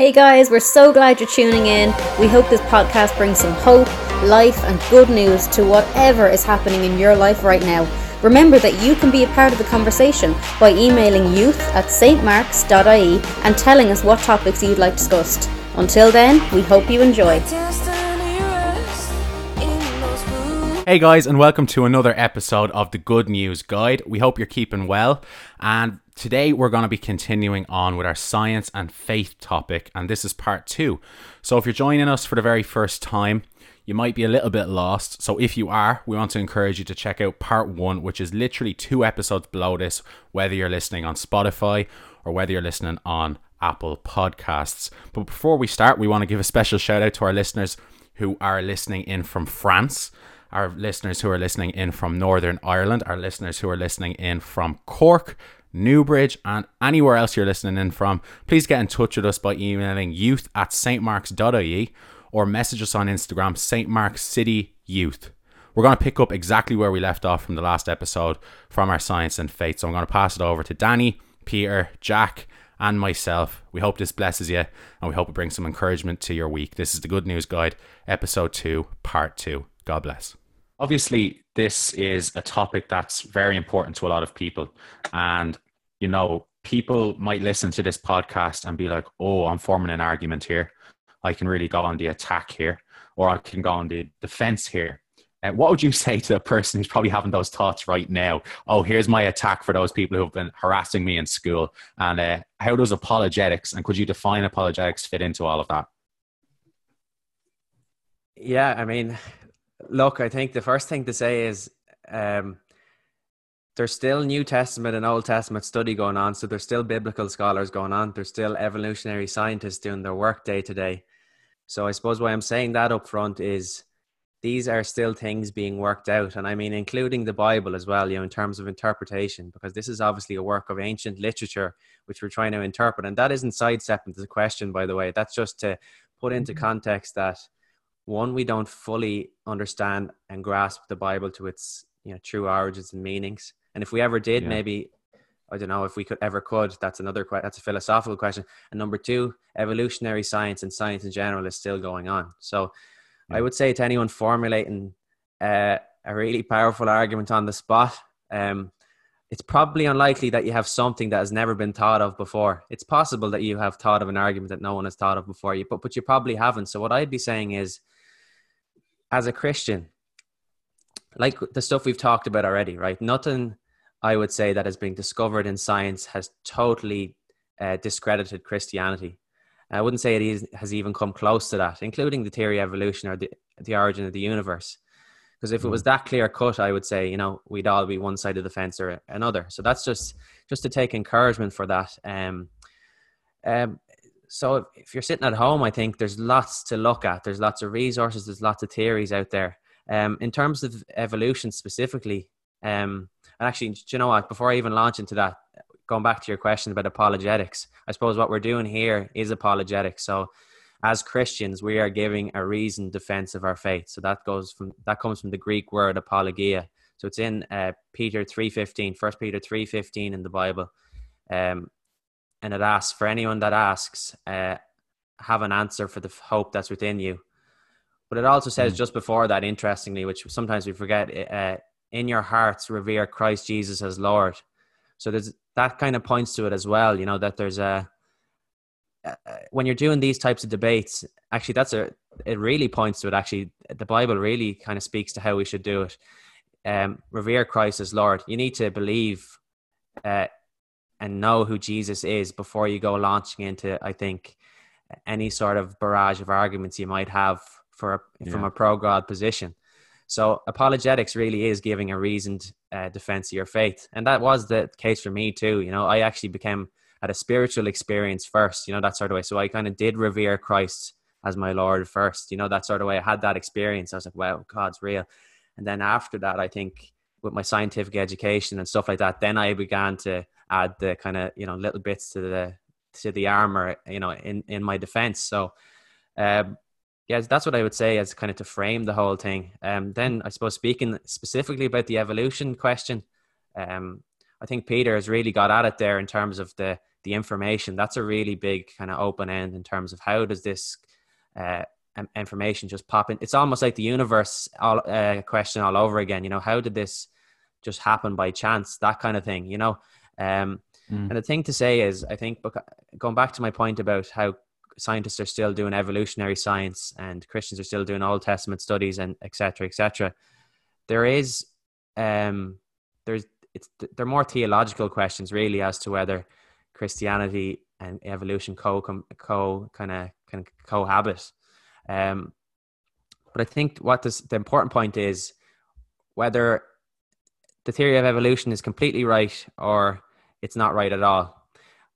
Hey guys, we're so glad you're tuning in. We hope this podcast brings some hope, life, and good news to whatever is happening in your life right now. Remember that you can be a part of the conversation by emailing youth at stmarks.ie and telling us what topics you'd like discussed. Until then, we hope you enjoy. Hey guys, and welcome to another episode of the Good News Guide. We hope you're keeping well, and today we're going to be continuing on with our science and faith topic, and this is part two. So, if you're joining us for the very first time, you might be a little bit lost. So, if you are, we want to encourage you to check out part one, which is literally two episodes below this, whether you're listening on Spotify or whether you're listening on Apple Podcasts. But before we start, we want to give a special shout out to our listeners who are listening in from France our listeners who are listening in from Northern Ireland, our listeners who are listening in from Cork, Newbridge, and anywhere else you're listening in from, please get in touch with us by emailing youth at stmarks.ie or message us on Instagram, St. Mark's City Youth. We're going to pick up exactly where we left off from the last episode from our science and faith. So I'm going to pass it over to Danny, Peter, Jack, and myself. We hope this blesses you and we hope it brings some encouragement to your week. This is the Good News Guide, episode 2, part 2. God bless. Obviously, this is a topic that's very important to a lot of people. And, you know, people might listen to this podcast and be like, oh, I'm forming an argument here. I can really go on the attack here, or I can go on the defense here. Uh, what would you say to a person who's probably having those thoughts right now? Oh, here's my attack for those people who have been harassing me in school. And uh, how does apologetics and could you define apologetics fit into all of that? Yeah, I mean, Look, I think the first thing to say is um, there's still New Testament and Old Testament study going on. So there's still biblical scholars going on. There's still evolutionary scientists doing their work day to day. So I suppose why I'm saying that up front is these are still things being worked out. And I mean, including the Bible as well, you know, in terms of interpretation, because this is obviously a work of ancient literature, which we're trying to interpret. And that isn't sidestepping the question, by the way. That's just to put into mm-hmm. context that one we don't fully understand and grasp the bible to its you know true origins and meanings and if we ever did yeah. maybe i don't know if we could ever could that's another question, that's a philosophical question and number two evolutionary science and science in general is still going on so yeah. i would say to anyone formulating uh, a really powerful argument on the spot um, it's probably unlikely that you have something that has never been thought of before. It's possible that you have thought of an argument that no one has thought of before you, but but you probably haven't. So what I'd be saying is as a Christian, like the stuff we've talked about already, right? Nothing I would say that has been discovered in science has totally uh, discredited Christianity. I wouldn't say it is, has even come close to that, including the theory of evolution or the, the origin of the universe. Because if it was mm. that clear cut, I would say, you know, we'd all be one side of the fence or another. So that's just just to take encouragement for that. Um, um, so if, if, you're sitting at home, I think there's lots to look at. There's lots of resources. There's lots of theories out there. Um, in terms of evolution specifically, um, and actually, do you know what? Before I even launch into that, going back to your question about apologetics, I suppose what we're doing here is apologetics. So, as Christians, we are giving a reasoned defense of our faith. So that goes from that comes from the Greek word apologia. So it's in uh, Peter 3.15, 1 Peter 3.15 in the Bible. Um, and it asks for anyone that asks, uh, have an answer for the hope that's within you. But it also says mm. just before that, interestingly, which sometimes we forget, uh, in your hearts revere Christ Jesus as Lord. So there's that kind of points to it as well. You know that there's a uh, when you're doing these types of debates, actually, that's a it really points to it. Actually, the Bible really kind of speaks to how we should do it. Um, revere Christ as Lord. You need to believe uh, and know who Jesus is before you go launching into, I think, any sort of barrage of arguments you might have for a, yeah. from a pro God position. So apologetics really is giving a reasoned uh, defense of your faith, and that was the case for me too. You know, I actually became had a spiritual experience first. You know that sort of way. So I kind of did revere Christ as my Lord first. You know that sort of way. I had that experience. I was like, wow, God's real. And then after that, I think with my scientific education and stuff like that, then I began to add the kind of you know little bits to the to the armor you know in in my defense so um yeah that's what i would say as kind of to frame the whole thing um then i suppose speaking specifically about the evolution question um I think Peter has really got at it there in terms of the the information. That's a really big kind of open end in terms of how does this uh, information just pop in. It's almost like the universe all, uh, question all over again. You know, how did this just happen by chance? That kind of thing. You know, um, mm. and the thing to say is, I think going back to my point about how scientists are still doing evolutionary science and Christians are still doing Old Testament studies and etc. etc. There is um, there's it's they're more theological questions really as to whether Christianity and evolution co co kind of can cohabit. Um, but I think what this, the important point is whether the theory of evolution is completely right or it's not right at all.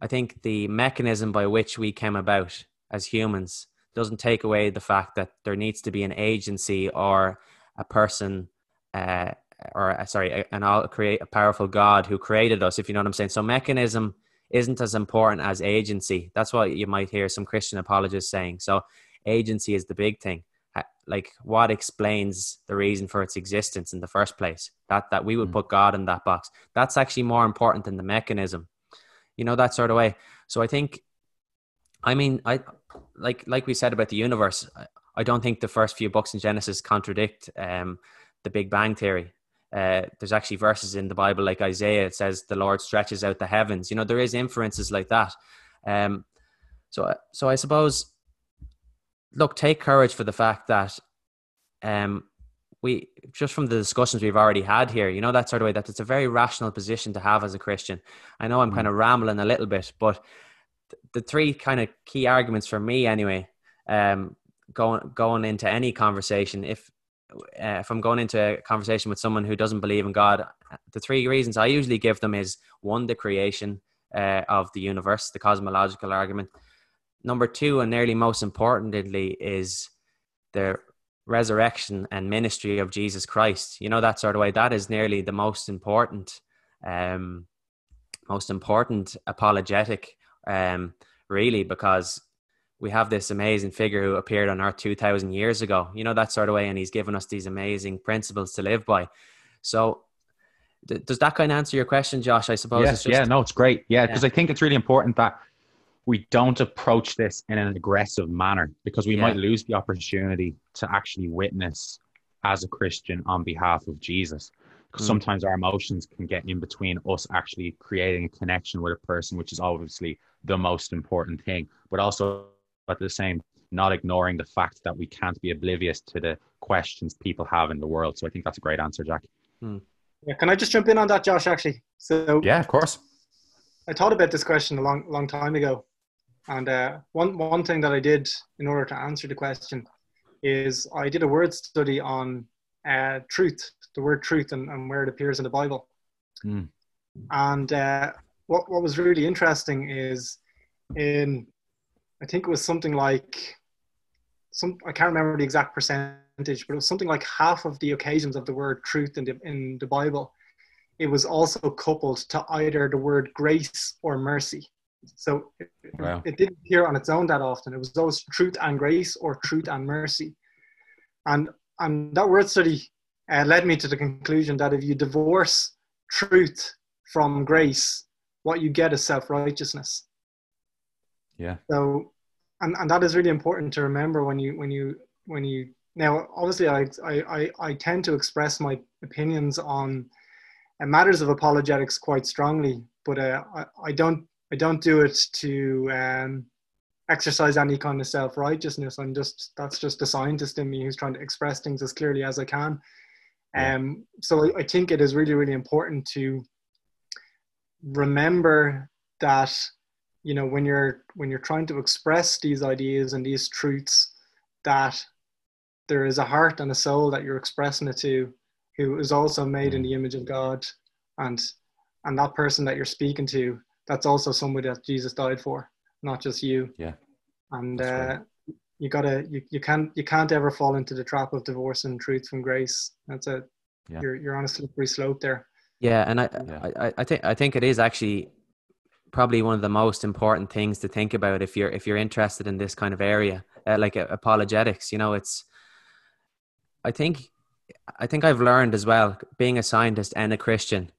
I think the mechanism by which we came about as humans doesn't take away the fact that there needs to be an agency or a person uh, or uh, sorry an all create a powerful god who created us if you know what i'm saying. So mechanism isn't as important as agency. That's what you might hear some christian apologists saying. So agency is the big thing. Like what explains the reason for its existence in the first place? That that we would mm. put god in that box. That's actually more important than the mechanism. You know that sort of way. So i think i mean i like like we said about the universe i don't think the first few books in genesis contradict um, the big bang theory uh, there's actually verses in the bible like isaiah it says the lord stretches out the heavens you know there is inferences like that um, so so i suppose look, take courage for the fact that um, we just from the discussions we've already had here, you know, that sort of way that it's a very rational position to have as a Christian. I know I'm mm. kind of rambling a little bit, but the three kind of key arguments for me, anyway, um, going going into any conversation, if uh, if I'm going into a conversation with someone who doesn't believe in God, the three reasons I usually give them is one, the creation uh, of the universe, the cosmological argument number two, and nearly most importantly, is the resurrection and ministry of Jesus Christ. You know that sort of way. That is nearly the most important, um, most important apologetic, um, really, because we have this amazing figure who appeared on earth 2000 years ago you know that sort of way and he's given us these amazing principles to live by so does that kind of answer your question josh i suppose yes, just, yeah no it's great yeah because yeah. i think it's really important that we don't approach this in an aggressive manner because we yeah. might lose the opportunity to actually witness as a Christian on behalf of Jesus. Because mm. sometimes our emotions can get in between us actually creating a connection with a person, which is obviously the most important thing, but also at the same not ignoring the fact that we can't be oblivious to the questions people have in the world. So I think that's a great answer, Jack. Mm. Yeah, can I just jump in on that, Josh? Actually, so yeah, of course. I thought about this question a long, long time ago, and uh, one one thing that I did in order to answer the question is I did a word study on uh, truth, the word truth, and, and, where it appears in the Bible. Mm. And uh, what what was really interesting is in I think it was something like some I can't remember the exact percentage, but it was something like half of the occasions of the word truth in the in the Bible. It was also coupled to either the word grace or mercy. So it, wow. it didn't appear on its own that often. It was always truth and grace or truth and mercy. And, and that word study uh, led me to the conclusion that if you divorce truth from grace, what you get is self righteousness. Yeah. So, and, and that is really important to remember when you, when you, when you, now obviously I, I, I tend to express my opinions on uh, matters of apologetics quite strongly, but uh, I, I don't I don't do it to um, exercise any kind of self righteousness. I'm just that's just the scientist in me who's trying to express things as clearly as I can. Um, so I think it is really really important to remember that you know when you're when you're trying to express these ideas and these truths that there is a heart and a soul that you're expressing it to who is also made in the image of God and and that person that you're speaking to that's also somebody that Jesus died for, not just you. Yeah. And uh, you gotta you, you can't you can't ever fall into the trap of divorce and truth from grace. That's it. Yeah. You're you're on a slippery slope there. Yeah, and I, yeah. I, I think I think it is actually probably one of the most important things to think about if you're if you're interested in this kind of area, uh, like uh, apologetics. You know, it's. I think, I think I've learned as well, being a scientist and a Christian.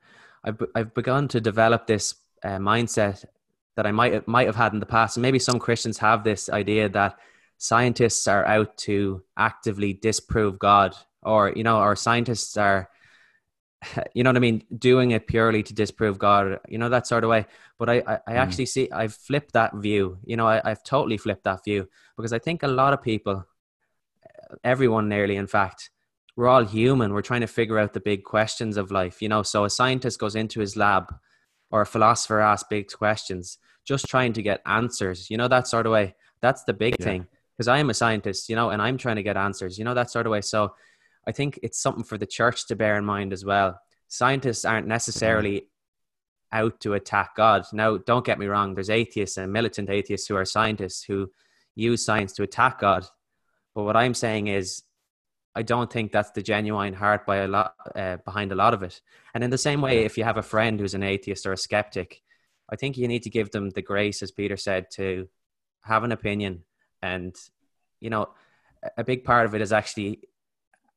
I've, I've begun to develop this uh, mindset that I might might have had in the past, and maybe some Christians have this idea that scientists are out to actively disprove God, or you know, or scientists are, you know what I mean, doing it purely to disprove God, you know, that sort of way. But I, I, I mm. actually see I've flipped that view. You know, I, I've totally flipped that view because I think a lot of people, everyone nearly, in fact, we're all human. We're trying to figure out the big questions of life, you know. So a scientist goes into his lab, or a philosopher asks big questions, just trying to get answers, you know, that sort of way. That's the big yeah. thing because I am a scientist, you know, and I'm trying to get answers, you know, that sort of way. So I think it's something for the church to bear in mind as well. Scientists aren't necessarily out to attack God. Now, don't get me wrong, there's atheists and militant atheists who are scientists who use science to attack God. But what I'm saying is, I don't think that's the genuine heart by a lot uh, behind a lot of it. And in the same way, if you have a friend who's an atheist or a skeptic, I think you need to give them the grace, as Peter said, to have an opinion. And, you know, a big part of it is actually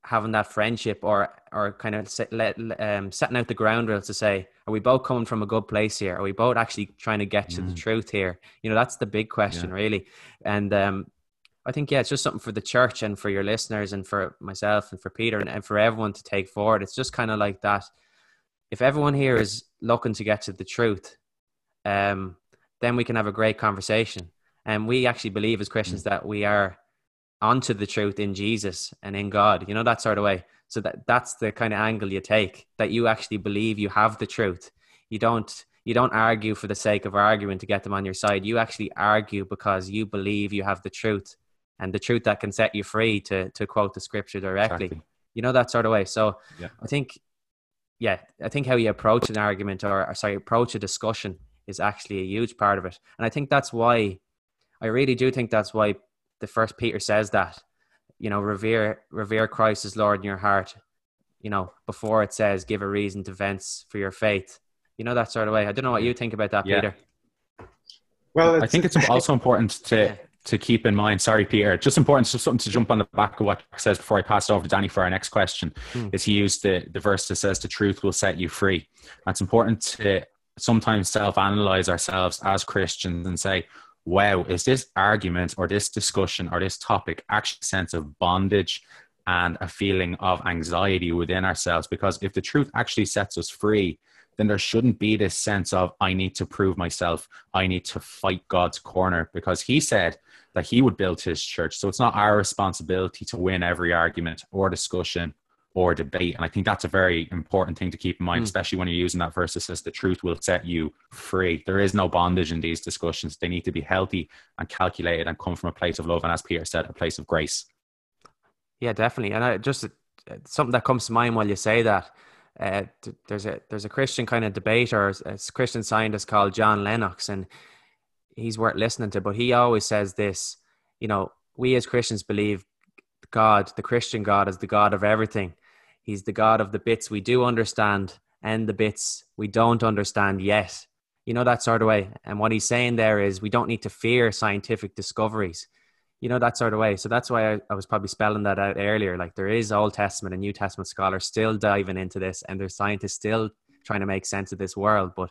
having that friendship or or kind of set, let, um, setting out the ground rules to say, are we both coming from a good place here? Are we both actually trying to get to mm. the truth here? You know, that's the big question, yeah. really. And um, I think, yeah, it's just something for the church and for your listeners and for myself and for Peter and, and for everyone to take forward. It's just kind of like that. If everyone here is looking to get to the truth, um, then we can have a great conversation. And we actually believe as Christians mm. that we are onto the truth in Jesus and in God, you know, that sort of way. So that that's the kind of angle you take that you actually believe you have the truth. You don't you don't argue for the sake of arguing to get them on your side. You actually argue because you believe you have the truth and the truth that can set you free to to quote the scripture directly. Exactly. You know that sort of way. So yeah. I think yeah, I think how you approach an argument or, or sorry, approach a discussion is actually a huge part of it. And I think that's why I really do think that's why the first Peter says that, you know, revere revere Christ as Lord in your heart, you know, before it says give a reason to vents for your faith. You know, that sort of way. I don't know what you think about that, yeah. Peter. Well, I think it's also important to yeah. to keep in mind. Sorry, Peter. Just important, so something to jump on the back of what Jack says before I pass it over to Danny for our next question. Hmm. Is he used the the verse that says the truth will set you free. That's important to sometimes self analyze ourselves as Christians and say, wow, is this argument or this discussion or this topic actually a sense of bondage and a feeling of anxiety within ourselves? Because if the truth actually sets us free, then there shouldn't be this sense of, I need to prove myself. I need to fight God's corner because he said that he would build his church. So it's not our responsibility to win every argument or discussion or debate. And I think that's a very important thing to keep in mind, mm. especially when you're using that verse that says the truth will set you free. There is no bondage in these discussions. They need to be healthy and calculated and come from a place of love. And as Peter said, a place of grace. Yeah, definitely. And I just something that comes to mind while you say that. Uh, there's a there's a Christian kind of debater, a Christian scientist called John Lennox, and he's worth listening to. But he always says this, you know, we as Christians believe God, the Christian God, is the God of everything. He's the God of the bits we do understand and the bits we don't understand yet. You know, that sort of way. And what he's saying there is we don't need to fear scientific discoveries. You know, that sort of way. So that's why I, I was probably spelling that out earlier. Like there is Old Testament and New Testament scholars still diving into this, and there's scientists still trying to make sense of this world. But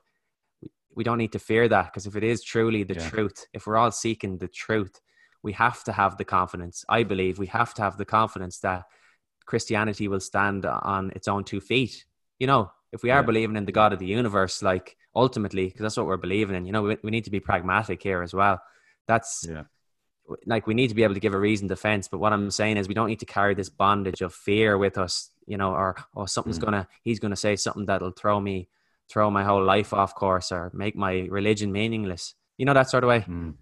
we don't need to fear that because if it is truly the yeah. truth, if we're all seeking the truth, we have to have the confidence. I believe we have to have the confidence that Christianity will stand on its own two feet. You know, if we are yeah. believing in the God of the universe, like ultimately, because that's what we're believing in, you know, we, we need to be pragmatic here as well. That's yeah. like we need to be able to give a reason defense. But what I'm saying is we don't need to carry this bondage of fear with us, you know, or or something's mm. gonna he's gonna say something that'll throw me throw my whole life off course or make my religion meaningless. You know, that sort of way. Mm.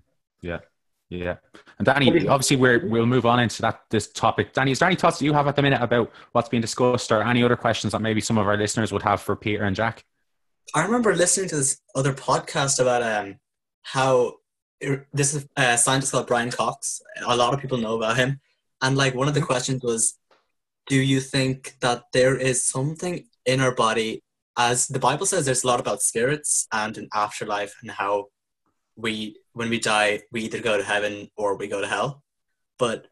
Yeah. Yeah, and Danny, obviously we're we'll move on into that this topic. Danny, is there any thoughts that you have at the minute about what's being discussed, or any other questions that maybe some of our listeners would have for Peter and Jack? I remember listening to this other podcast about um how this is a scientist called Brian Cox. A lot of people know about him, and like one of the mm-hmm. questions was, do you think that there is something in our body, as the Bible says, there's a lot about spirits and an afterlife and how we when we die we either go to heaven or we go to hell but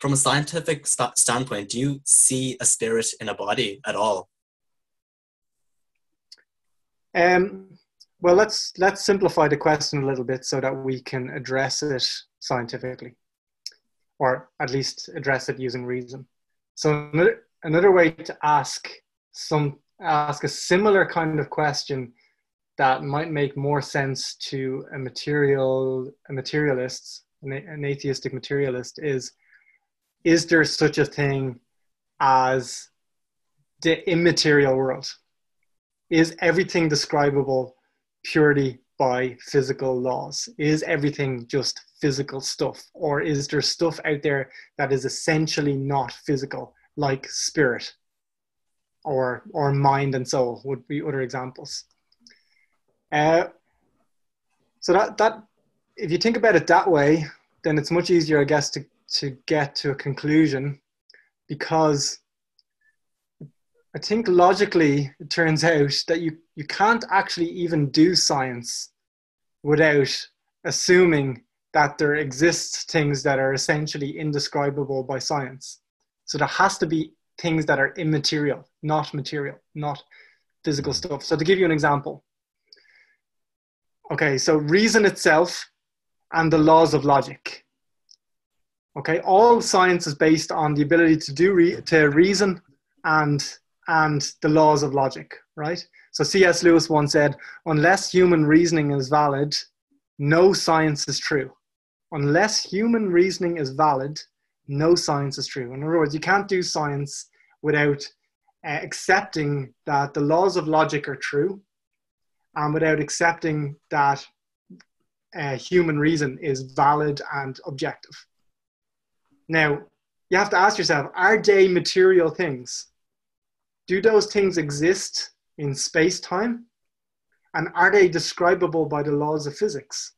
from a scientific st- standpoint do you see a spirit in a body at all Um, well, let's let's simplify the question a little bit so that we can address it scientifically, or at least address it using reason. So another, another way to ask some ask a similar kind of question that might make more sense to a material a materialist an, atheistic materialist is is there such a thing as the immaterial world? Is everything describable purely by physical laws? Is everything just physical stuff? Or is there stuff out there that is essentially not physical like spirit or or mind and soul would be other examples uh, so that that if you think about it that way, then it's much easier, I guess, to to get to a conclusion, because I think logically it turns out that you you can't actually even do science without assuming that there exists things that are essentially indescribable by science. So there has to be things that are immaterial, not material, not physical stuff. So to give you an example, Okay, so reason itself and the laws of logic. Okay, all science is based on the ability to do re- to reason and and the laws of logic, right? So C.S. Lewis once said, "Unless human reasoning is valid, no science is true. Unless human reasoning is valid, no science is true." In other words, you can't do science without uh, accepting that the laws of logic are true and without accepting that uh, human reason is valid and objective. Now, you have to ask yourself are they material things? Do those things exist in space time? And are they describable by the laws of physics?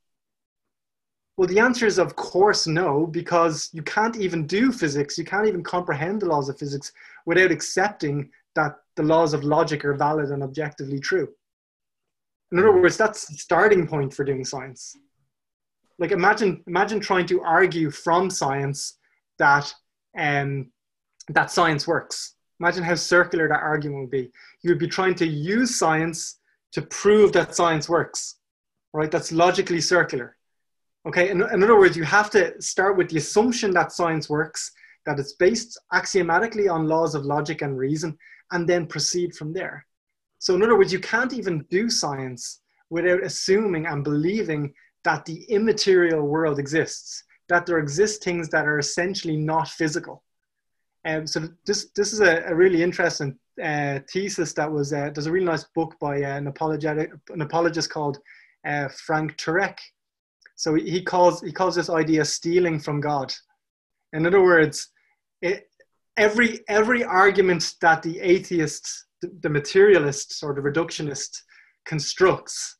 Well, the answer is, of course, no, because you can't even do physics, you can't even comprehend the laws of physics without accepting that the laws of logic are valid and objectively true. In other words, that's the starting point for doing science. Like imagine imagine trying to argue from science that um, that science works. Imagine how circular that argument would be. You would be trying to use science to prove that science works, right? That's logically circular. Okay, in, in other words, you have to start with the assumption that science works, that it's based axiomatically on laws of logic and reason, and then proceed from there. So, in other words, you can't even do science without assuming and believing that the immaterial world exists, that there exist things that are essentially not physical. Um, so this this is a, a really interesting uh, thesis that was uh, there's a really nice book by uh, an apologetic an apologist called uh, Frank Turek. So he calls he calls this idea stealing from God. In other words, it, every every argument that the atheist the, materialist or the reductionist constructs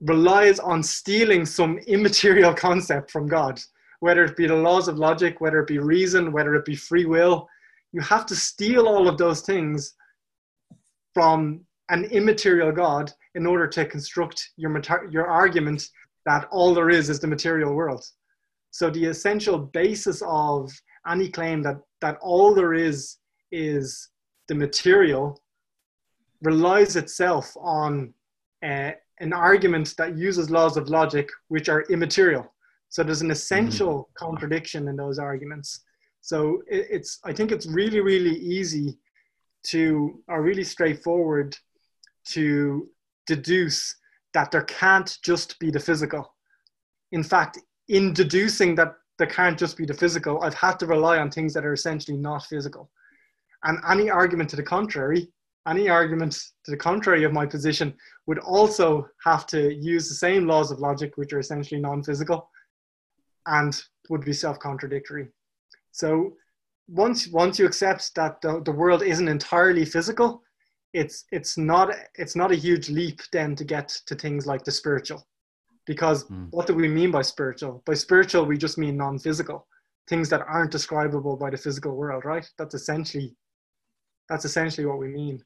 relies on stealing some immaterial concept from God, whether it be the laws of logic, whether it be reason, whether it be free will. You have to steal all of those things from an immaterial God in order to construct your, your argument that all there is is the material world. So the essential basis of any claim that, that all there is is the material relies itself on uh, an argument that uses laws of logic which are immaterial. So there's an essential mm-hmm. contradiction in those arguments. So it, it's I think it's really really easy to or really straightforward to deduce that there can't just be the physical. In fact, in deducing that there can't just be the physical, I've had to rely on things that are essentially not physical. And any argument to the contrary, any argument to the contrary of my position would also have to use the same laws of logic, which are essentially non physical, and would be self contradictory. So once, once you accept that the, the world isn't entirely physical, it's, it's, not, it's not a huge leap then to get to things like the spiritual. Because mm. what do we mean by spiritual? By spiritual, we just mean non physical, things that aren't describable by the physical world, right? That's essentially that's essentially what we mean.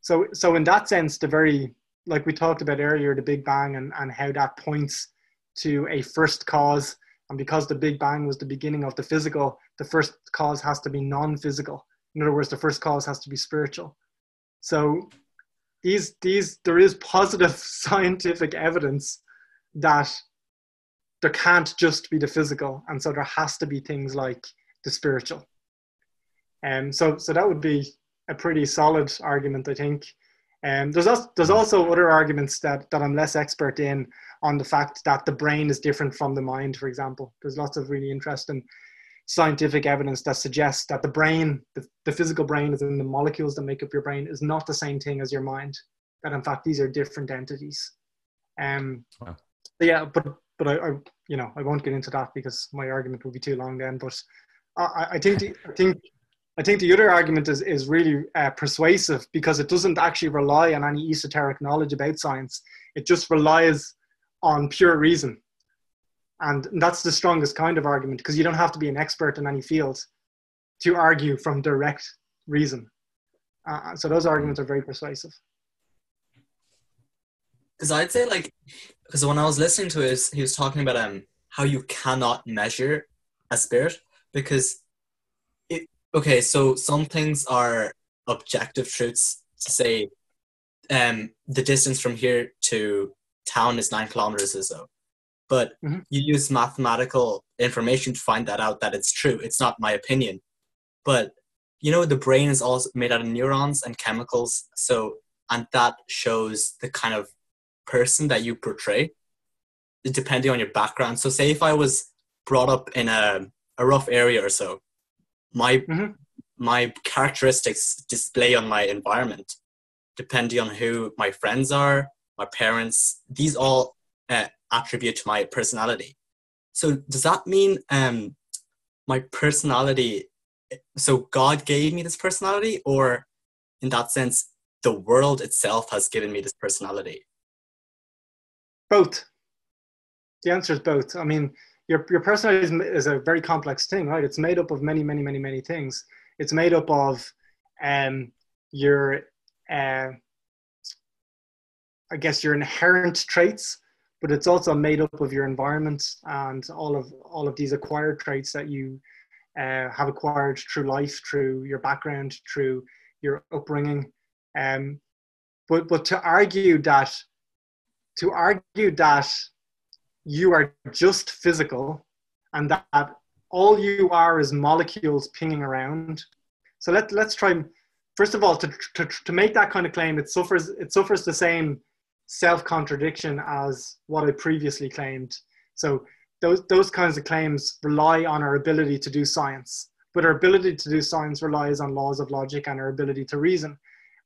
So, so in that sense, the very like we talked about earlier, the Big Bang and, and how that points to a first cause. And because the Big Bang was the beginning of the physical, the first cause has to be non-physical. In other words, the first cause has to be spiritual. So these these there is positive scientific evidence that there can't just be the physical, and so there has to be things like the spiritual. And um, so so that would be a pretty solid argument, I think. And um, there's also, there's also other arguments that, that I'm less expert in on the fact that the brain is different from the mind, for example. There's lots of really interesting scientific evidence that suggests that the brain, the, the physical brain, is in the molecules that make up your brain, is not the same thing as your mind. That in fact these are different entities. Um, wow. Yeah, but but I, I, you know I won't get into that because my argument would be too long then. But I, I think the, I think I think the other argument is is really uh, persuasive because it doesn't actually rely on any esoteric knowledge about science. It just relies on pure reason and that's the strongest kind of argument because you don't have to be an expert in any field to argue from direct reason. Uh, so those arguments are very persuasive. Because I'd say like, because when I was listening to it, he was talking about um how you cannot measure a spirit because okay so some things are objective truths to say um the distance from here to town is nine kilometers or so. But mm-hmm. you use mathematical information to find that out that it's true. It's not my opinion. But you know the brain is also made out of neurons and chemicals. So and that shows the kind of person that you portray depending on your background. So say if i was brought up in a, a rough area or so my mm-hmm. my characteristics display on my environment depending on who my friends are my parents these all uh, attribute to my personality. So does that mean um, my personality? So God gave me this personality, or in that sense, the world itself has given me this personality? Both. The answer is both. I mean, your your personality is, is a very complex thing, right? It's made up of many, many, many, many things. It's made up of um, your, uh, I guess, your inherent traits but it's also made up of your environment and all of all of these acquired traits that you uh, have acquired through life, through your background, through your upbringing. Um, but but to argue that to argue that you are just physical and that all you are is molecules pinging around. So let let's try. First of all, to, to, to make that kind of claim, it suffers it suffers the same self contradiction as what I previously claimed. So those those kinds of claims rely on our ability to do science, but our ability to do science relies on laws of logic and our ability to reason.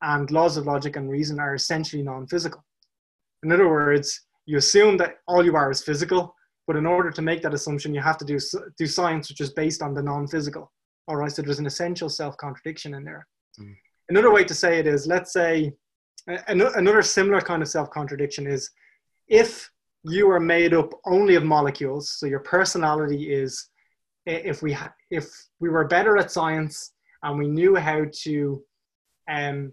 And laws of logic and reason are essentially non-physical. In other words, you assume that all you are is physical, but in order to make that assumption, you have to do do science which is based on the non-physical. All right, so there's an essential self-contradiction in there. Mm. Another way to say it is, let's say another similar kind of self contradiction is if you are made up only of molecules, so your personality is if we if we were better at science and we knew how to um,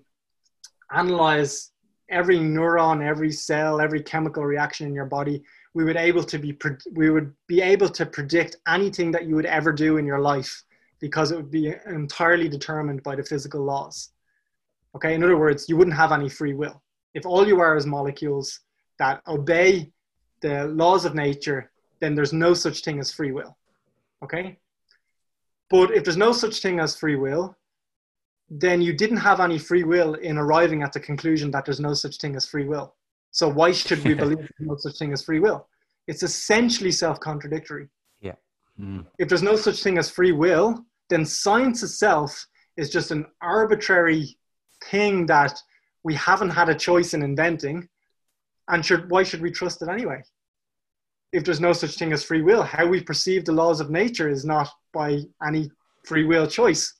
analyze every neuron, every cell, every chemical reaction in your body, we would able to be we would be able to predict anything that you would ever do in your life because it would be entirely determined by the physical laws. Okay, in other words, you wouldn't have any free will. If all you are is molecules that obey the laws of nature, then there's no such thing as free will. Okay? But if there's no such thing as free will, then you didn't have any free will in arriving at the conclusion that there's no such thing as free will. So why should we believe there's no such thing as free will? It's essentially self-contradictory. Yeah. Mm. If there's no such thing as free will, then science itself is just an arbitrary thing that we haven't had a choice in inventing and should, why should we trust it anyway if there's no such thing as free will how we perceive the laws of nature is not by any free will choice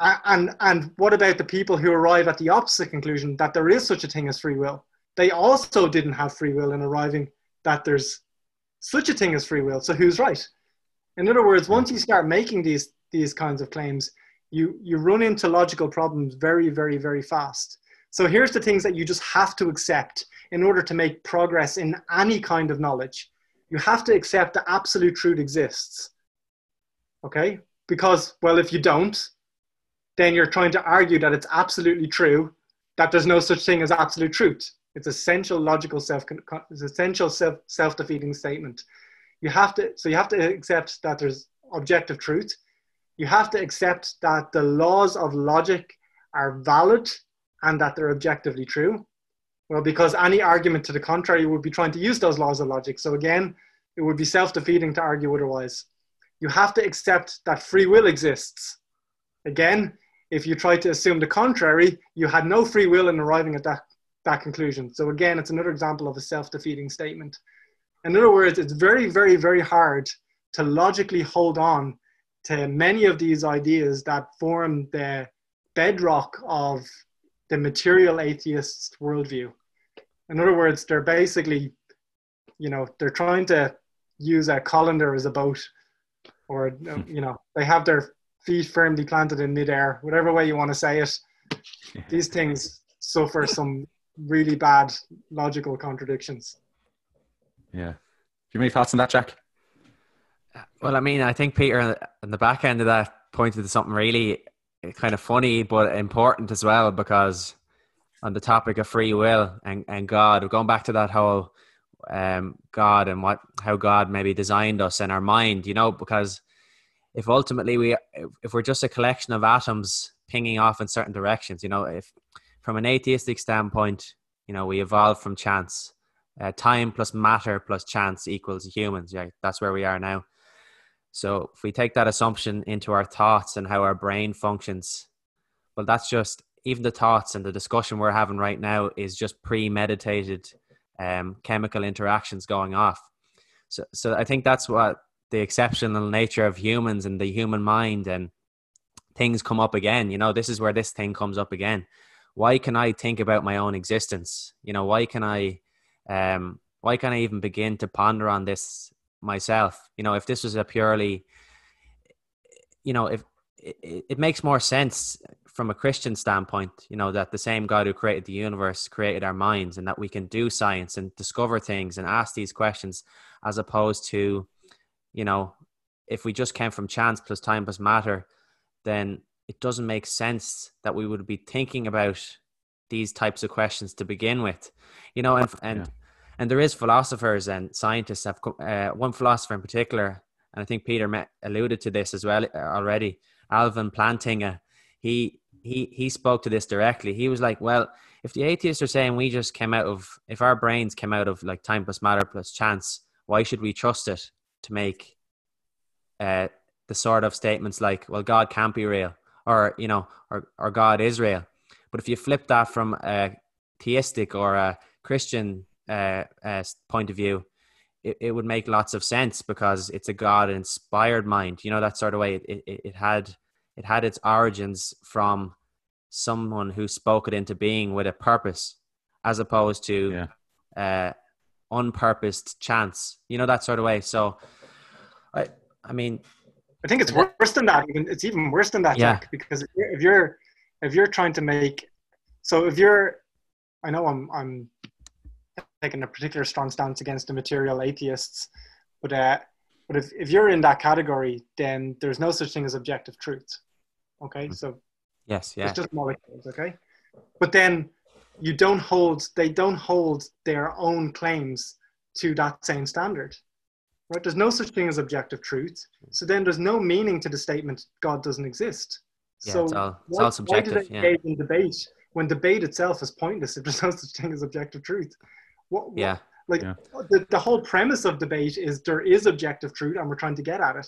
and and what about the people who arrive at the opposite conclusion that there is such a thing as free will? They also didn't have free will in arriving that there's such a thing as free will so who's right? In other words once you start making these these kinds of claims you you run into logical problems very very very fast. So here's the things that you just have to accept in order to make progress in any kind of knowledge. You have to accept that absolute truth exists okay? Because well if you don't then you're trying to argue that it's absolutely true that there's no such thing as absolute truth. It's essential logical self it's essential self self defeating statement. You have to so you have to accept that there's objective truth. You have to accept that the laws of logic are valid and that they're objectively true. Well, because any argument to the contrary would be trying to use those laws of logic. So again, it would be self defeating to argue otherwise. You have to accept that free will exists. Again, if you try to assume the contrary, you had no free will in arriving at that, that conclusion. So again, it's another example of a self-defeating statement. In other words, it's very, very, very hard to logically hold on to many of these ideas that form the bedrock of the material atheist worldview. In other words, they're basically, you know, they're trying to use a colander as a boat, or hmm. you know, they have their feet firmly planted in midair, whatever way you want to say it. These things suffer some really bad logical contradictions. Yeah. Do you have any thoughts on that, Jack? Well, I mean, I think Peter on the back end of that pointed to something really kind of funny but important as well because on the topic of free will and, and God, going back to that whole um, God and what how God maybe designed us in our mind, you know, because if ultimately we if we're just a collection of atoms pinging off in certain directions you know if from an atheistic standpoint you know we evolved from chance uh, time plus matter plus chance equals humans yeah that's where we are now. So if we take that assumption into our thoughts and how our brain functions well that's just even the thoughts and the discussion we're having right now is just premeditated um, chemical interactions going off. So so i think that's what the exceptional nature of humans and the human mind and things come up again. You know this is where this thing comes up again. Why can i think about my own existence? You know why can i um why can i even begin to ponder on this myself? You know if this was a purely you know if it, it makes more sense from a christian standpoint you know that the same god who created the universe created our minds and that we can do science and discover things and ask these questions as opposed to you know, if we just came from chance plus time plus matter, then it doesn't make sense that we would be thinking about these types of questions to begin with, you know, and and yeah. and there is philosophers and scientists have uh, one philosopher in particular, and I think Peter met, alluded to this as well uh, already. Alvin Plantinga, he he he spoke to this directly. He was like, well, if the atheists are saying we just came out of, if our brains came out of like time plus matter plus chance, why should we trust it? To make uh, the sort of statements like, well, God can't be real, or, you know, or, or God is real. But if you flip that from a theistic or a Christian uh, uh, point of view, it, it would make lots of sense because it's a God inspired mind. You know, that sort of way. It, it, it had it had its origins from someone who spoke it into being with a purpose, as opposed to yeah. uh, unpurposed chance, you know, that sort of way. So, I, I mean, I think it's worse than that. Even it's even worse than that, yeah. Jack, because if you're, if you're if you're trying to make, so if you're, I know I'm I'm taking a particular strong stance against the material atheists, but uh, but if if you're in that category, then there's no such thing as objective truth. Okay, mm. so yes, yeah, it's just molecules. Okay, but then you don't hold they don't hold their own claims to that same standard right? There's no such thing as objective truth. So then there's no meaning to the statement god doesn't exist. Yeah, so it's all, it's why, all subjective why do they engage yeah. in debate when debate itself is pointless if there's no such thing as objective truth? What, yeah. like yeah. The, the whole premise of debate is there is objective truth and we're trying to get at it.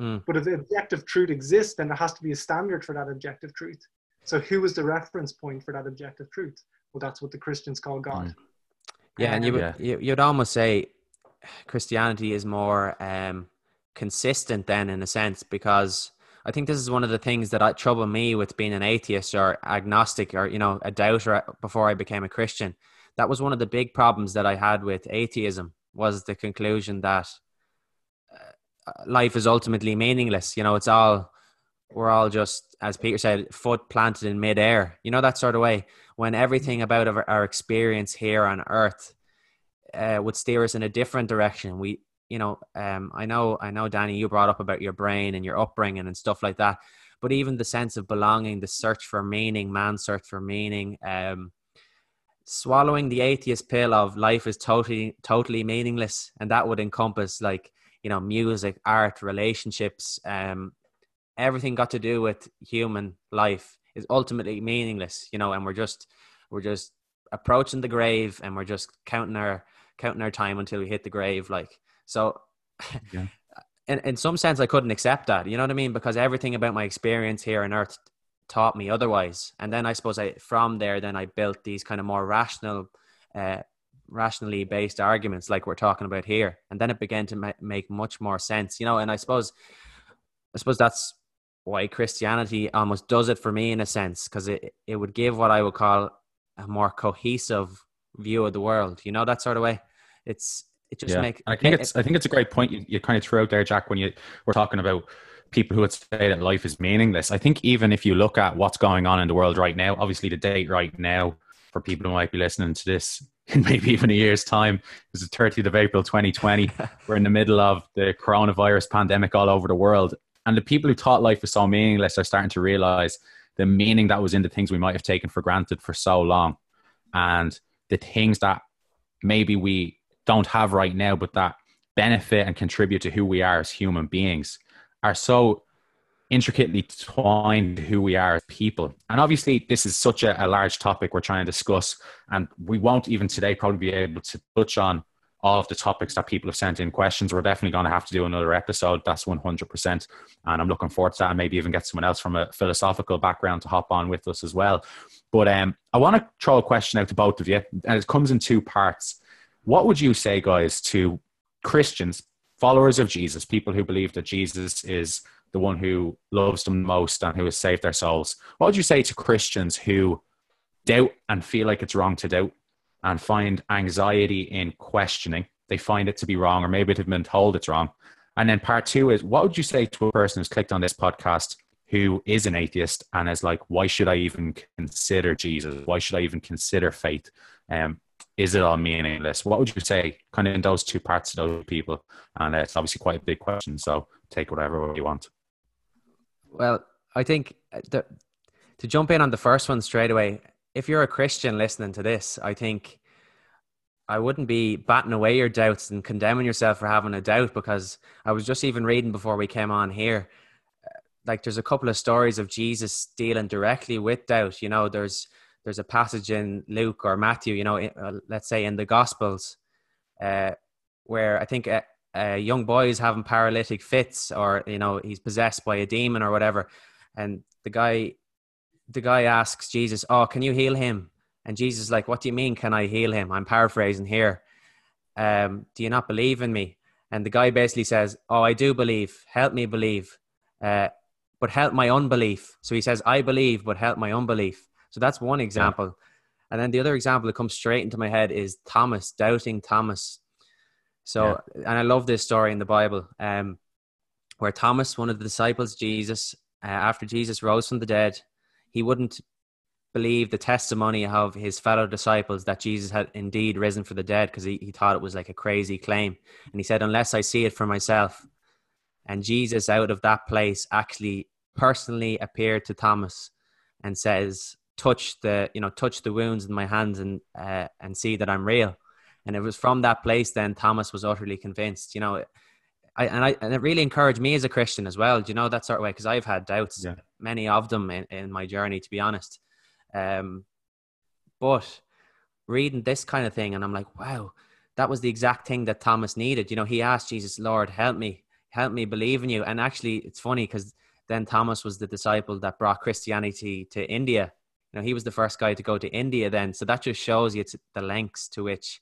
Mm. but if objective truth exists then there has to be a standard for that objective truth so who is the reference point for that objective truth well, that's what the Christians call God. Mm. Yeah, and you would yeah. you'd almost say Christianity is more um, consistent then, in a sense, because I think this is one of the things that I, trouble me with being an atheist or agnostic or you know a doubter before I became a Christian. That was one of the big problems that I had with atheism was the conclusion that uh, life is ultimately meaningless. You know, it's all we're all just, as Peter said, foot planted in midair. You know that sort of way when everything mm. about our, our experience here on Earth uh, would steer us in a different direction. We, you know, um, I know, I know, Danny, you brought up about your brain and your upbringing and stuff like that. But even the sense of belonging, the search for meaning, man's search for meaning, um, swallowing the atheist pill of life is totally, totally meaningless, and that would encompass like you know, music, art, relationships, um, everything got to do with human life is ultimately meaningless, you know, and we're just we're just approaching the grave and we're just counting our counting our time until we hit the grave like so yeah. in, in some sense i couldn't accept that you know what i mean? Because everything about my experience here on earth taught me otherwise. And then i suppose i from there then i built these kind of more rational uh, rationally based arguments like we're talking about here. And then it began to ma- make much more sense you know? And i suppose i suppose that's why christianity almost does it for me in a sense because it, it would give what i would call a more cohesive view of the world. You know that sort of way. It's it just yeah. make. I think it's I think it's a great point you, you kind of threw out there, Jack, when you were talking about people who would say that life is meaningless. I think even if you look at what's going on in the world right now, obviously the date right now for people who might be listening to this in maybe even a year's time is the 30th of April 2020. We're in the middle of the coronavirus pandemic all over the world. And the people who thought life was so meaningless are starting to realize the meaning that was in the things we might have taken for granted for so long and the things that maybe we don't have right now but that benefit and contribute to who we are as human beings are so intricately twined who we are as people. And obviously, this is such a, a, large topic we're trying to discuss, and we won't even today probably be able to touch on all of the topics that people have sent in questions. We're definitely going to have to do another episode. That's 100%. And I'm looking forward to that and maybe even get someone else from a philosophical background to hop on with us as well. But um, I want to throw a question out to both of you, and it comes in two parts. What would you say, guys, to Christians, followers of Jesus, people who believe that Jesus is the one who loves them most and who has saved their souls? What would you say to Christians who doubt and feel like it's wrong to doubt? And find anxiety in questioning. They find it to be wrong, or maybe they've been told it's wrong. And then part two is what would you say to a person who's clicked on this podcast who is an atheist and is like, why should I even consider Jesus? Why should I even consider faith? Um, is it all meaningless? What would you say, kind of in those two parts to those people? And it's obviously quite a big question, so take whatever you want. Well, I think uh, the, to jump in on the first one straight away, if you're a Christian listening to this, I think I wouldn't be batting away your doubts and condemning yourself for having a doubt because I was just even reading before we came on here. Uh, like there's a couple of stories of Jesus dealing directly with doubt. You know, there's there's a passage in Luke or Matthew. You know, uh, let's say in the Gospels, uh, where I think a, a young boy is having paralytic fits, or you know, he's possessed by a demon or whatever, and the guy the guy asks Jesus, "Oh, can you heal him?" And Jesus is like, "What do you mean? Can I heal him?" I'm paraphrasing here. Um, do you not believe in me? And the guy basically says, "Oh, I do believe. Help me believe, uh, but help my unbelief." So he says, "I believe, but help my unbelief." So that's one example. And then the other example that comes straight into my head is Thomas, doubting Thomas. So, yeah. and I love this story in the Bible, um, where Thomas, one of the disciples, Jesus, uh, after Jesus rose from the dead, he wouldn't believe the testimony of his fellow disciples that Jesus had indeed risen for the dead because he, he thought it was like a crazy claim. And he said, Unless I see it for myself. And Jesus, out of that place, actually personally appeared to Thomas and says, Touch the, you know, touch the wounds in my hands and uh, and see that I'm real. And it was from that place then Thomas was utterly convinced. You know, I, and I and it really encouraged me as a Christian as well. Do you know that sort of way? Because I've had doubts, yeah. many of them in, in my journey, to be honest. Um, but reading this kind of thing, and I'm like, wow, that was the exact thing that Thomas needed. You know, he asked Jesus, Lord, help me, help me believe in you. And actually, it's funny because then Thomas was the disciple that brought Christianity to India. You know, he was the first guy to go to India then. So that just shows you the lengths to which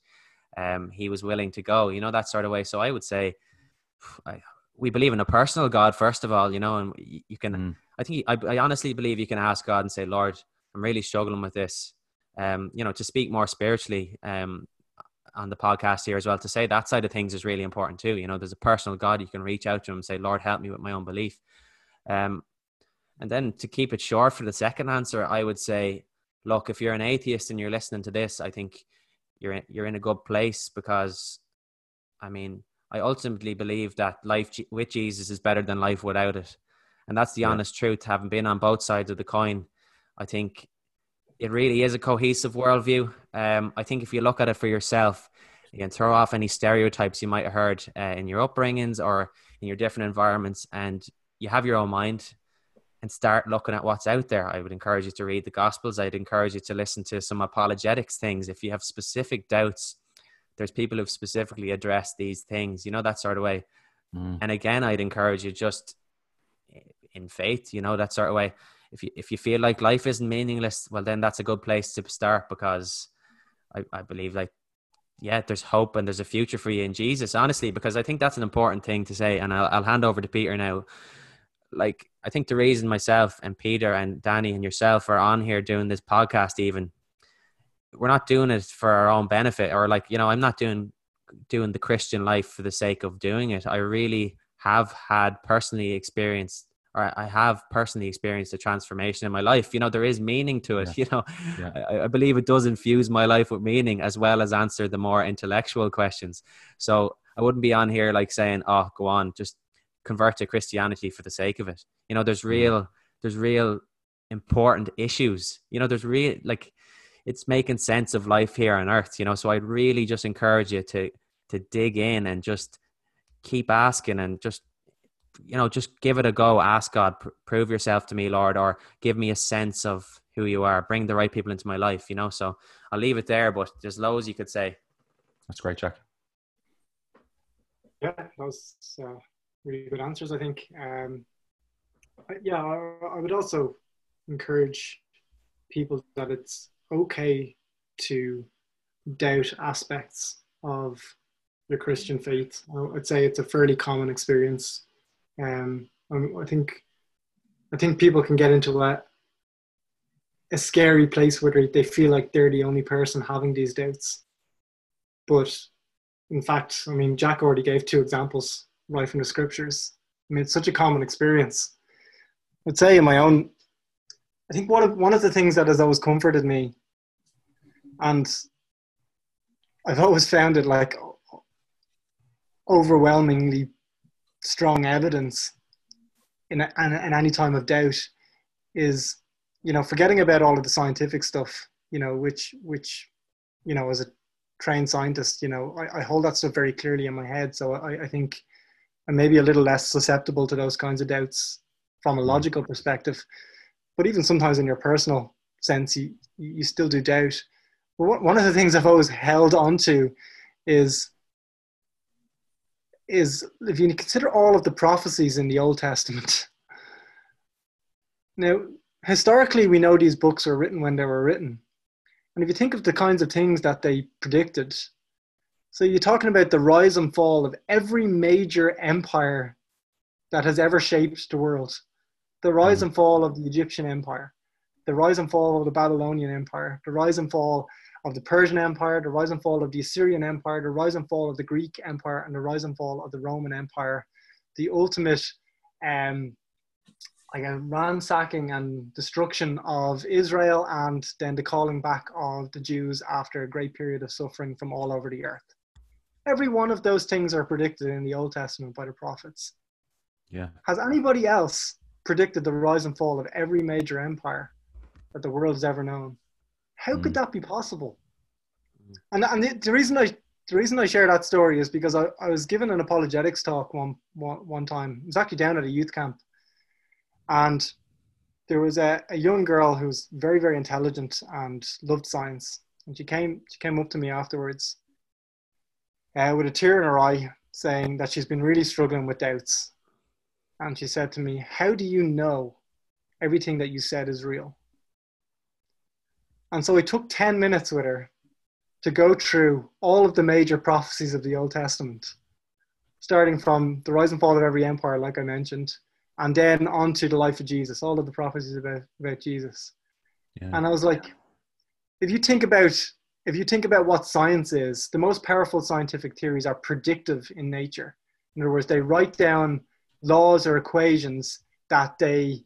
um, he was willing to go. You know, that sort of way. So I would say I, we believe in a personal God first of all, you know, and you can. Mm. I think I, I, honestly believe you can ask God and say, Lord, I'm really struggling with this. Um, you know, to speak more spiritually um, on the podcast here as well. To say that side of things is really important too. You know, there's a personal God you can reach out to him and say, Lord, help me with my unbelief. Um, and then to keep it short for the second answer, I would say, look, if you're an atheist and you're listening to this, I think you're in, you're in a good place because, I mean, I ultimately believe that life with Jesus is better than life without it. And that's the yeah. honest truth. Having been on both sides of the coin, I think it really is a cohesive worldview. Um, I think if you look at it for yourself, you can throw off any stereotypes you might have heard uh, in your upbringings or in your different environments, and you have your own mind and start looking at what's out there. I would encourage you to read the Gospels. I'd encourage you to listen to some apologetics things. If you have specific doubts, there's people who've specifically addressed these things, you know, that sort of way. Mm. And again, I'd encourage you just in faith, you know, that sort of way. If you if you feel like life isn't meaningless, well, then that's a good place to start because I, I believe like yeah, there's hope and there's a future for you in Jesus, honestly, because I think that's an important thing to say. And I'll, I'll hand over to Peter now. Like, I think the reason myself and Peter and Danny and yourself are on here doing this podcast, even, we're not doing it for our own benefit or like, you know, I'm not doing doing the Christian life for the sake of doing it. I really have had personally experienced or I have personally experienced a transformation in my life. You know, there is meaning to it. Yeah. You know, yeah. I, I, believe it does infuse my life with meaning as well as answer the more intellectual questions. So I wouldn't be on here like saying, "Oh, go on, just convert to Christianity for the sake of it." You know, there's mm-hmm. real, there's real important issues. You know, there's real like it's making sense of life here on earth. You know, so I'd really just encourage you to to dig in and just keep asking and just you know, just give it a go. Ask God, pr- prove yourself to me, Lord, or give me a sense of who you are. Bring the right people into my life, you know. So I'll leave it there, but there's loads you could say. That's great, Jack. Yeah, that was uh, really good answers, I think. Um, yeah, I, I would also encourage people that it's okay to doubt aspects of the Christian faith. I'd say it's a fairly common experience um, I think I think people can get into a a scary place where they feel like they're the only person having these doubts. But in fact, I mean, Jack already gave two examples right from the scriptures. I mean, it's such a common experience. I'd say in my own, I think one of one of the things that has always comforted me, and I've always found it like overwhelmingly strong evidence in, a, in, in any time of doubt is you know forgetting about all of the scientific stuff you know which which you know as a trained scientist you know I, I hold that stuff very clearly in my head. So I, I think I'm maybe a little less susceptible to those kinds of doubts from a mm. logical perspective. But even sometimes in your personal sense you you still do doubt one of the things I've always held on to is is if you consider all of the prophecies in the Old Testament. Now, historically, we know these books were written when they were written. And if you think of the kinds of things that they predicted, so you're talking about the rise and fall of every major empire that has ever shaped the world the rise mm. and fall of the Egyptian Empire, the rise and fall of the Babylonian Empire, the rise and fall of the Persian Empire, the rise and fall of the Assyrian Empire, the rise and fall of the Greek Empire, and the rise and fall of the Roman Empire, the ultimate um, like a ransacking and destruction of Israel, and then the calling back of the Jews after a great period of suffering from all over the earth. Every one of those things are predicted in the Old Testament by the prophets. Yeah. Has anybody else predicted the rise and fall of every major empire that the world has ever known? How mm. could that be possible? And and the, the, reason I the reason I share that story is because I, I was given an apologetics talk one, one one time. It was actually down at a youth camp, and there was a, a young girl who was very very intelligent and loved science, and she came she came up to me afterwards, uh, with a tear in her eye, saying that she's been really struggling with doubts, and she said to me, "How do you know everything that you said is real?" And so I took 10 minutes with her to go through all of the major prophecies of the Old Testament, starting from the rise and fall of every empire, like I mentioned, and then on to the life of Jesus, all of the prophecies about, about Jesus. Yeah. And I was like, if you think about if you think about what science is, the most powerful scientific theories are predictive in nature. In other words, they write down laws or equations that they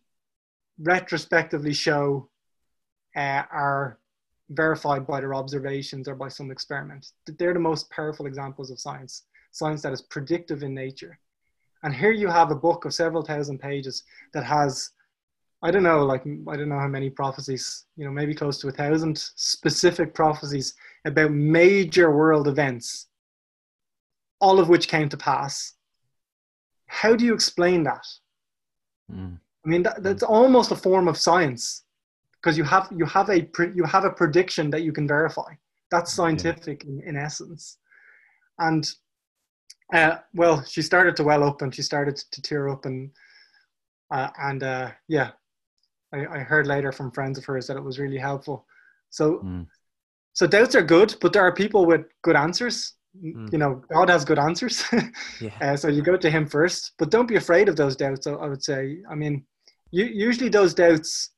retrospectively show uh, are verified by their observations or by some experiment. They're the most powerful examples of science. science that is predictive in nature. And here you have a book of several thousand pages that has, I don't know, like, I don't know how many prophecies, you know, maybe close to a thousand specific prophecies about major world events, all of which came to pass. How do you explain that? Mm. I mean, that, that's almost a form of science because you have you have a you have a prediction that you can verify. That's scientific in, in essence. And uh, well, she started to well up and she started to tear up and uh, and uh, yeah, I, I heard later from friends of hers that it was really helpful. So Mm. so doubts are good, but there are people with good answers. Mm. You know, God has good answers. Yeah. Uh, so you go to him first, but don't be afraid of those doubts. I, I would say. I mean, you, usually those doubts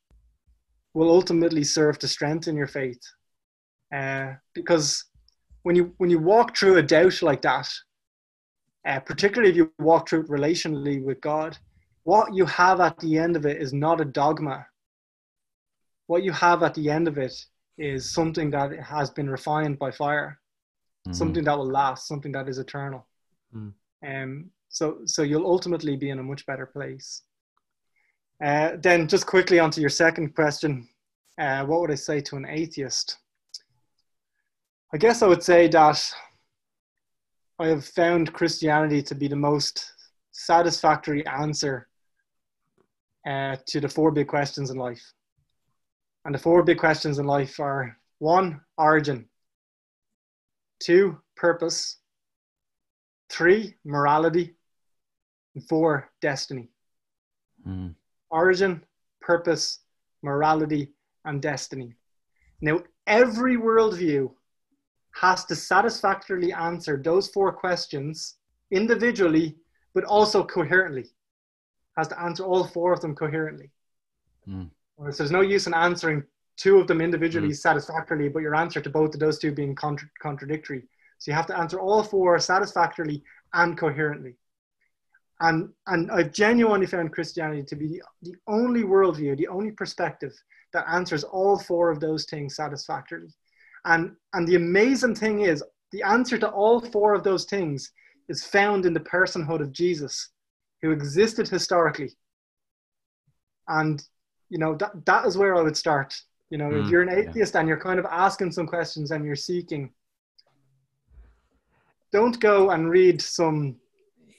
will ultimately serve to strengthen your faith, uh, because when you when you walk through a doubt like that, uh, particularly if you walk through it relationally with God, what you have at the end of it is not a dogma. What you have at the end of it is something that has been refined by fire, Mm. something that will last, something that is eternal. Mm. Um, so, so you'll ultimately be in a much better place. Uh, then, just quickly onto your second question, uh, what would I say to an atheist? I guess I would say that I have found Christianity to be the most satisfactory answer uh, to the four big questions in life. And the four big questions in life are one, origin, two, purpose, three, morality, and four, destiny. Mm. Origin, purpose, morality, and destiny. Now, every worldview has to satisfactorily answer those four questions individually, but also coherently. Has to answer all four of them coherently. Mm. Whereas there's no use in answering two of them individually satisfactorily, but your answer to both of those two being contra- contradictory. So you have to answer all four satisfactorily and coherently. And, and I've genuinely found Christianity to be the, the only worldview, the only perspective that answers all four of those things satisfactorily. And, and the amazing thing is, the answer to all four of those things is found in the personhood of Jesus, who existed historically. And, you know, that, that is where I would start. You know, if Mm, you're an yeah. atheist and you're kind of asking some questions and you're seeking, don't go and read some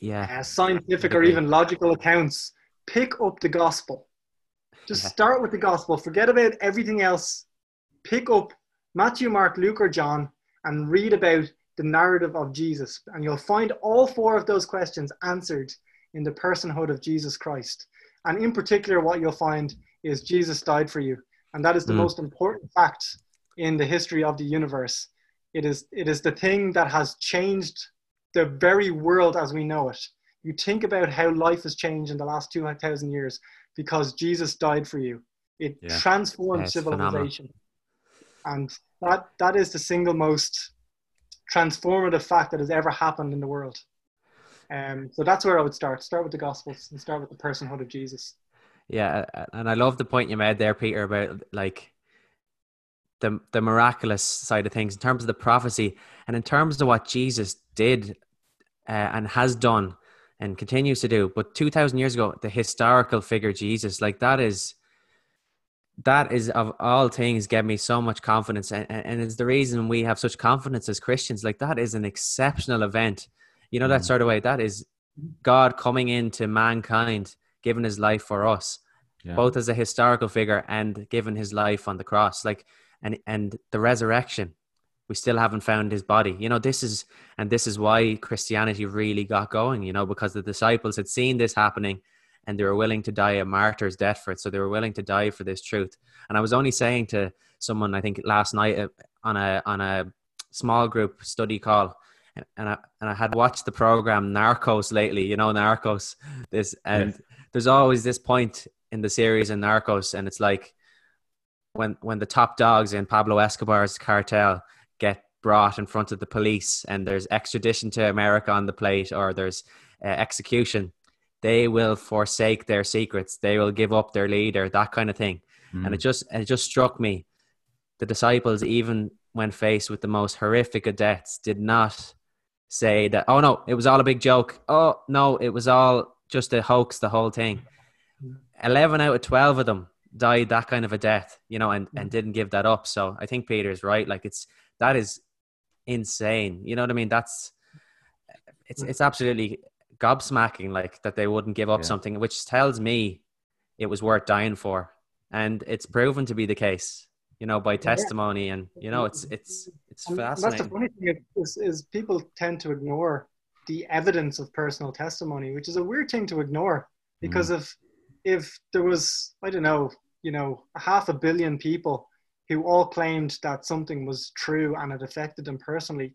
Yeah. uh, scientific or even logical accounts. Pick up the gospel. Just Yeah. start with the gospel. Forget about everything else. Pick up Matthew, Mark, Luke, or John and read about the narrative of Jesus. And you'll find all four of those questions answered in the personhood of Jesus Christ. And in particular, what you'll find is Jesus died for you. And that is the Mm. most important fact in the history of the universe. It is, it is the thing that has changed the very world as we know it. You think about how life has changed in the last 2,000 years because Jesus died for you. It Yeah. transformed Yeah, it's phenomenal. civilization. And that, that is the single most transformative fact that has ever happened in the world. Um, so that's where I would start. Start with the Gospels and start with the personhood of Jesus. Yeah, and I love the point you made there, Peter, about like the the miraculous side of things in terms of the prophecy and in terms of what Jesus did uh, and has done and continues to do. But two thousand years ago, the historical figure Jesus, like that is that is of all things gave me so much confidence and, and and it's the reason we have such confidence as christians like that is an exceptional event you know that Mm. sort of way that is god coming into mankind giving his life for us Yeah. both as a historical figure and giving his life on the cross like and and the resurrection we still haven't found his body. You know this is and this is why christianity really got going you know because the disciples had seen this happening and they were willing to die a martyr's death for it. So they were willing to die for this truth. And i was only saying to someone i think last night uh, on a on a small group study call and I and I had watched the program Narcos lately, you know Narcos. This and there's always this point in the series in Narcos, and it's like when when the top dogs in Pablo Escobar's cartel get brought in front of the police, and there's extradition to America on the plate, or there's uh, execution, they will forsake their secrets. They will give up their leader, that kind of thing. Mm. And it just it just struck me, the disciples even when faced with the most horrific of deaths, did not say that, oh no, it was all a big joke. Oh no, it was all just a hoax, the whole thing. 11 out of 12 of them died that kind of a death, you know, and, and mm. didn't give that up. So I think Peter's right. Like it's, that is insane. You know what I mean? That's, it's, mm. it's absolutely gobsmacking, like that they wouldn't give up Yeah. something, which tells me it was worth dying for. And it's proven to be the case, you know, by testimony. And, you know, it's, it's, it's And that's fascinating. the funny thing is, is people tend to ignore the evidence of personal testimony, which is a weird thing to ignore because mm. if if there was I don't know, you know, half a billion people who all claimed that something was true and it affected them personally,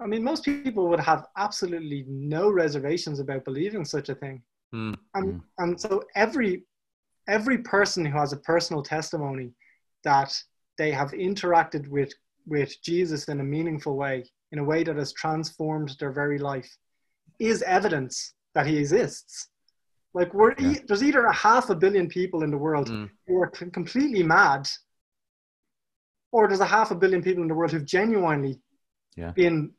I mean, most people would have absolutely no reservations about believing such a thing. Hmm. And and so every every person who has a personal testimony that they have interacted with with Jesus in a meaningful way, in a way that has transformed their very life, is evidence that he exists. Like we're e- there's either a half a billion people in the world Mm. who are c- completely mad, or there's a half a billion people in the world who've genuinely Yeah. been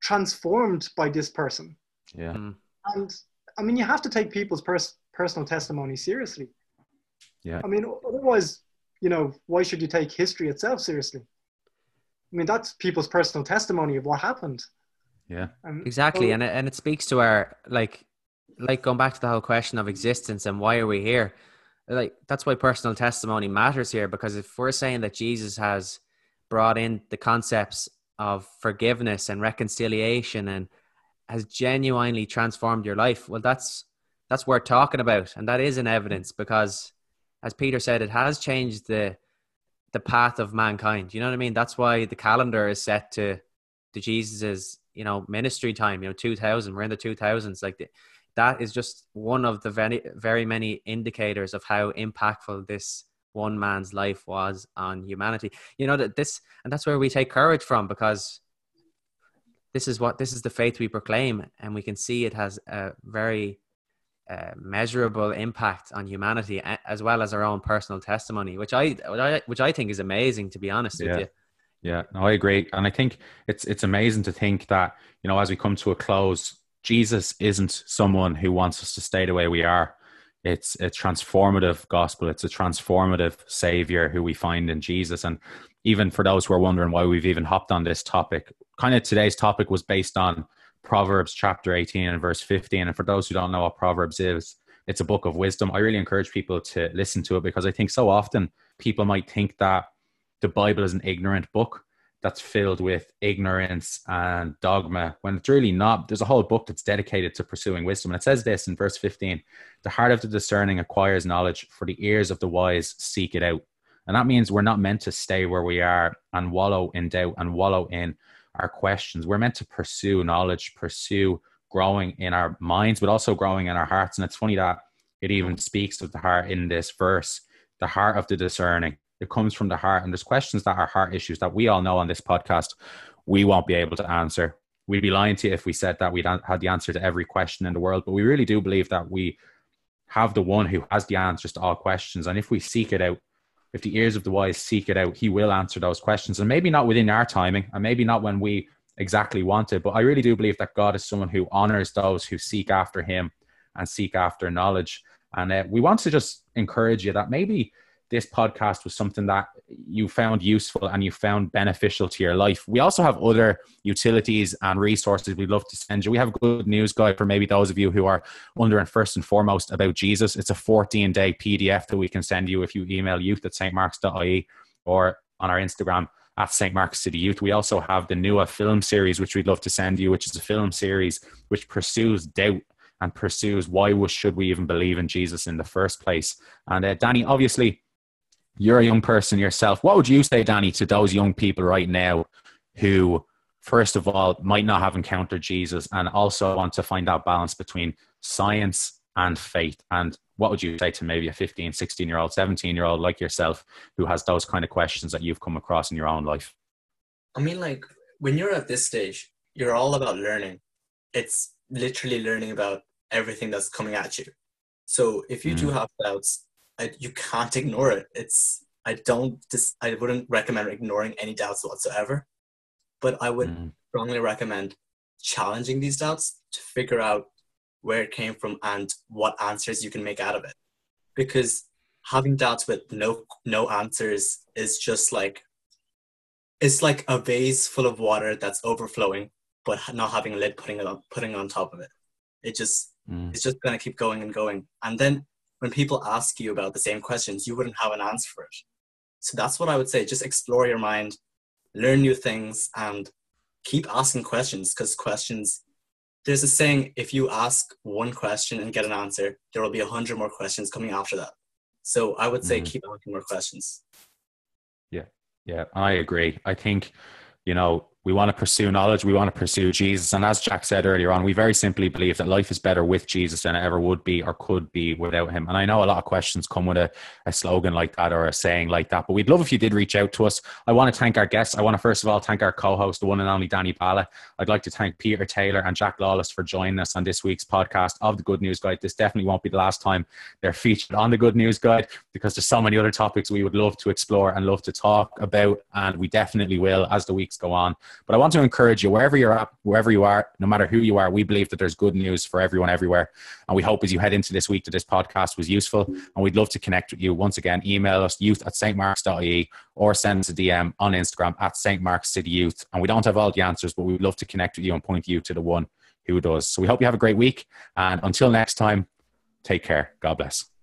transformed by this person. Yeah. Mm. And I mean, you have to take people's pers- personal testimony seriously. Yeah. I mean, otherwise, you know, why should you take history itself seriously? I mean, that's people's personal testimony of what happened. Yeah. And Exactly, so- and it, and it speaks to our like like going back to the whole question of existence and why are we here? Like that's why personal testimony matters here because if we're saying that Jesus has brought in the concepts of forgiveness and reconciliation and has genuinely transformed your life, well that's that's worth talking about and that is an evidence because as Peter said it has changed the the path of mankind. You know what I mean? That's why the calendar is set to to Jesus's you know ministry time. You know, two thousand. We're in the two thousands. Like the, that is just one of the very very many indicators of how impactful this one man's life was on humanity. You know that this and that's where we take courage from because this is what this is the faith we proclaim, and we can see it has a very uh, measurable impact on humanity as well as our own personal testimony, which I, which I which I think is amazing. To be honest Yeah. with you. Yeah, no, I agree, and I think it's it's amazing to think that you know as we come to a close, Jesus isn't someone who wants us to stay the way we are. It's a transformative gospel. It's a transformative savior who we find in Jesus. And even for those who are wondering why we've even hopped on this topic, kind of today's topic was based on Proverbs chapter 18 and verse 15. And for those who don't know what Proverbs is, it's a book of wisdom. I really encourage people to listen to it because I think so often people might think that the Bible is an ignorant book that's filled with ignorance and dogma when it's really not. There's a whole book that's dedicated to pursuing wisdom. And it says this in verse 15 The heart of the discerning acquires knowledge, for the ears of the wise seek it out. And that means we're not meant to stay where we are and wallow in doubt and wallow in our questions. We're meant to pursue knowledge, pursue growing in our minds, but also growing in our hearts. And it's funny that it even speaks of the heart in this verse the heart of the discerning. It comes from the heart. And there's questions that are heart issues that we all know on this podcast we won't be able to answer. We'd be lying to you if we said that we'd had the answer to every question in the world, but we really do believe that we have the one who has the answers to all questions. And if we seek it out, if the ears of the wise seek it out, he will answer those questions. And maybe not within our timing, and maybe not when we exactly want it. But I really do believe that God is someone who honors those who seek after him and seek after knowledge. And uh, we want to just encourage you that maybe this podcast was something that you found useful and you found beneficial to your life. We also have other utilities and resources we'd love to send you. We have a good news guide for maybe those of you who are wondering first and foremost about Jesus. It's a 14 day PDF that we can send you if you email youth at stmarks.ie or on our Instagram at St. Mark's City Youth. We also have the NUA film series, which we'd love to send you, which is a film series which pursues doubt and pursues why should we even believe in Jesus in the first place. And uh, Danny, obviously, you're a young person yourself. What would you say, Danny, to those young people right now who, first of all, might not have encountered Jesus and also want to find that balance between science and faith? And what would you say to maybe a 15, 16 year old, 17 year old like yourself who has those kind of questions that you've come across in your own life? I mean, like when you're at this stage, you're all about learning. It's literally learning about everything that's coming at you. So if you do mm. have doubts, I, you can't ignore it. It's I don't dis, I wouldn't recommend ignoring any doubts whatsoever, but I would Mm. strongly recommend challenging these doubts to figure out where it came from and what answers you can make out of it. Because having doubts with no no answers is just like it's like a vase full of water that's overflowing, but not having a lid putting it on putting on top of it. It just mm. it's just gonna keep going and going. And then when people ask you about the same questions, you wouldn't have an answer for it. So that's what I would say. Just explore your mind, learn new things, and keep asking questions because questions. There's a saying: if you ask one question and get an answer, there will be a hundred more questions coming after that. So I would say mm-hmm. keep asking more questions. Yeah, yeah, I agree. I think, you know, we want to pursue knowledge. We want to pursue Jesus. And as Jack said earlier on, we very simply believe that life is better with Jesus than it ever would be or could be without him. And I know a lot of questions come with a, a slogan like that or a saying like that, but we'd love if you did reach out to us. I want to thank our guests. I want to first of all thank our co-host, the one and only Danny Bala. I'd like to thank Peter Taylor and Jack Lawless for joining us on this week's podcast of the Good News Guide. This definitely won't be the last time they're featured on the Good News Guide because there's so many other topics we would love to explore and love to talk about. And we definitely will as the weeks go on. But I want to encourage you wherever you're at, wherever you are, no matter who you are. We believe that there's good news for everyone everywhere. And we hope as you head into this week that this podcast was useful. And we'd love to connect with you. Once again, email us youth at stmarks.ie or send us a DM on Instagram at St. Mark's City Youth. And we don't have all the answers, but we'd love to connect with you and point you to the one who does. So we hope you have a great week. And until next time, take care. God bless.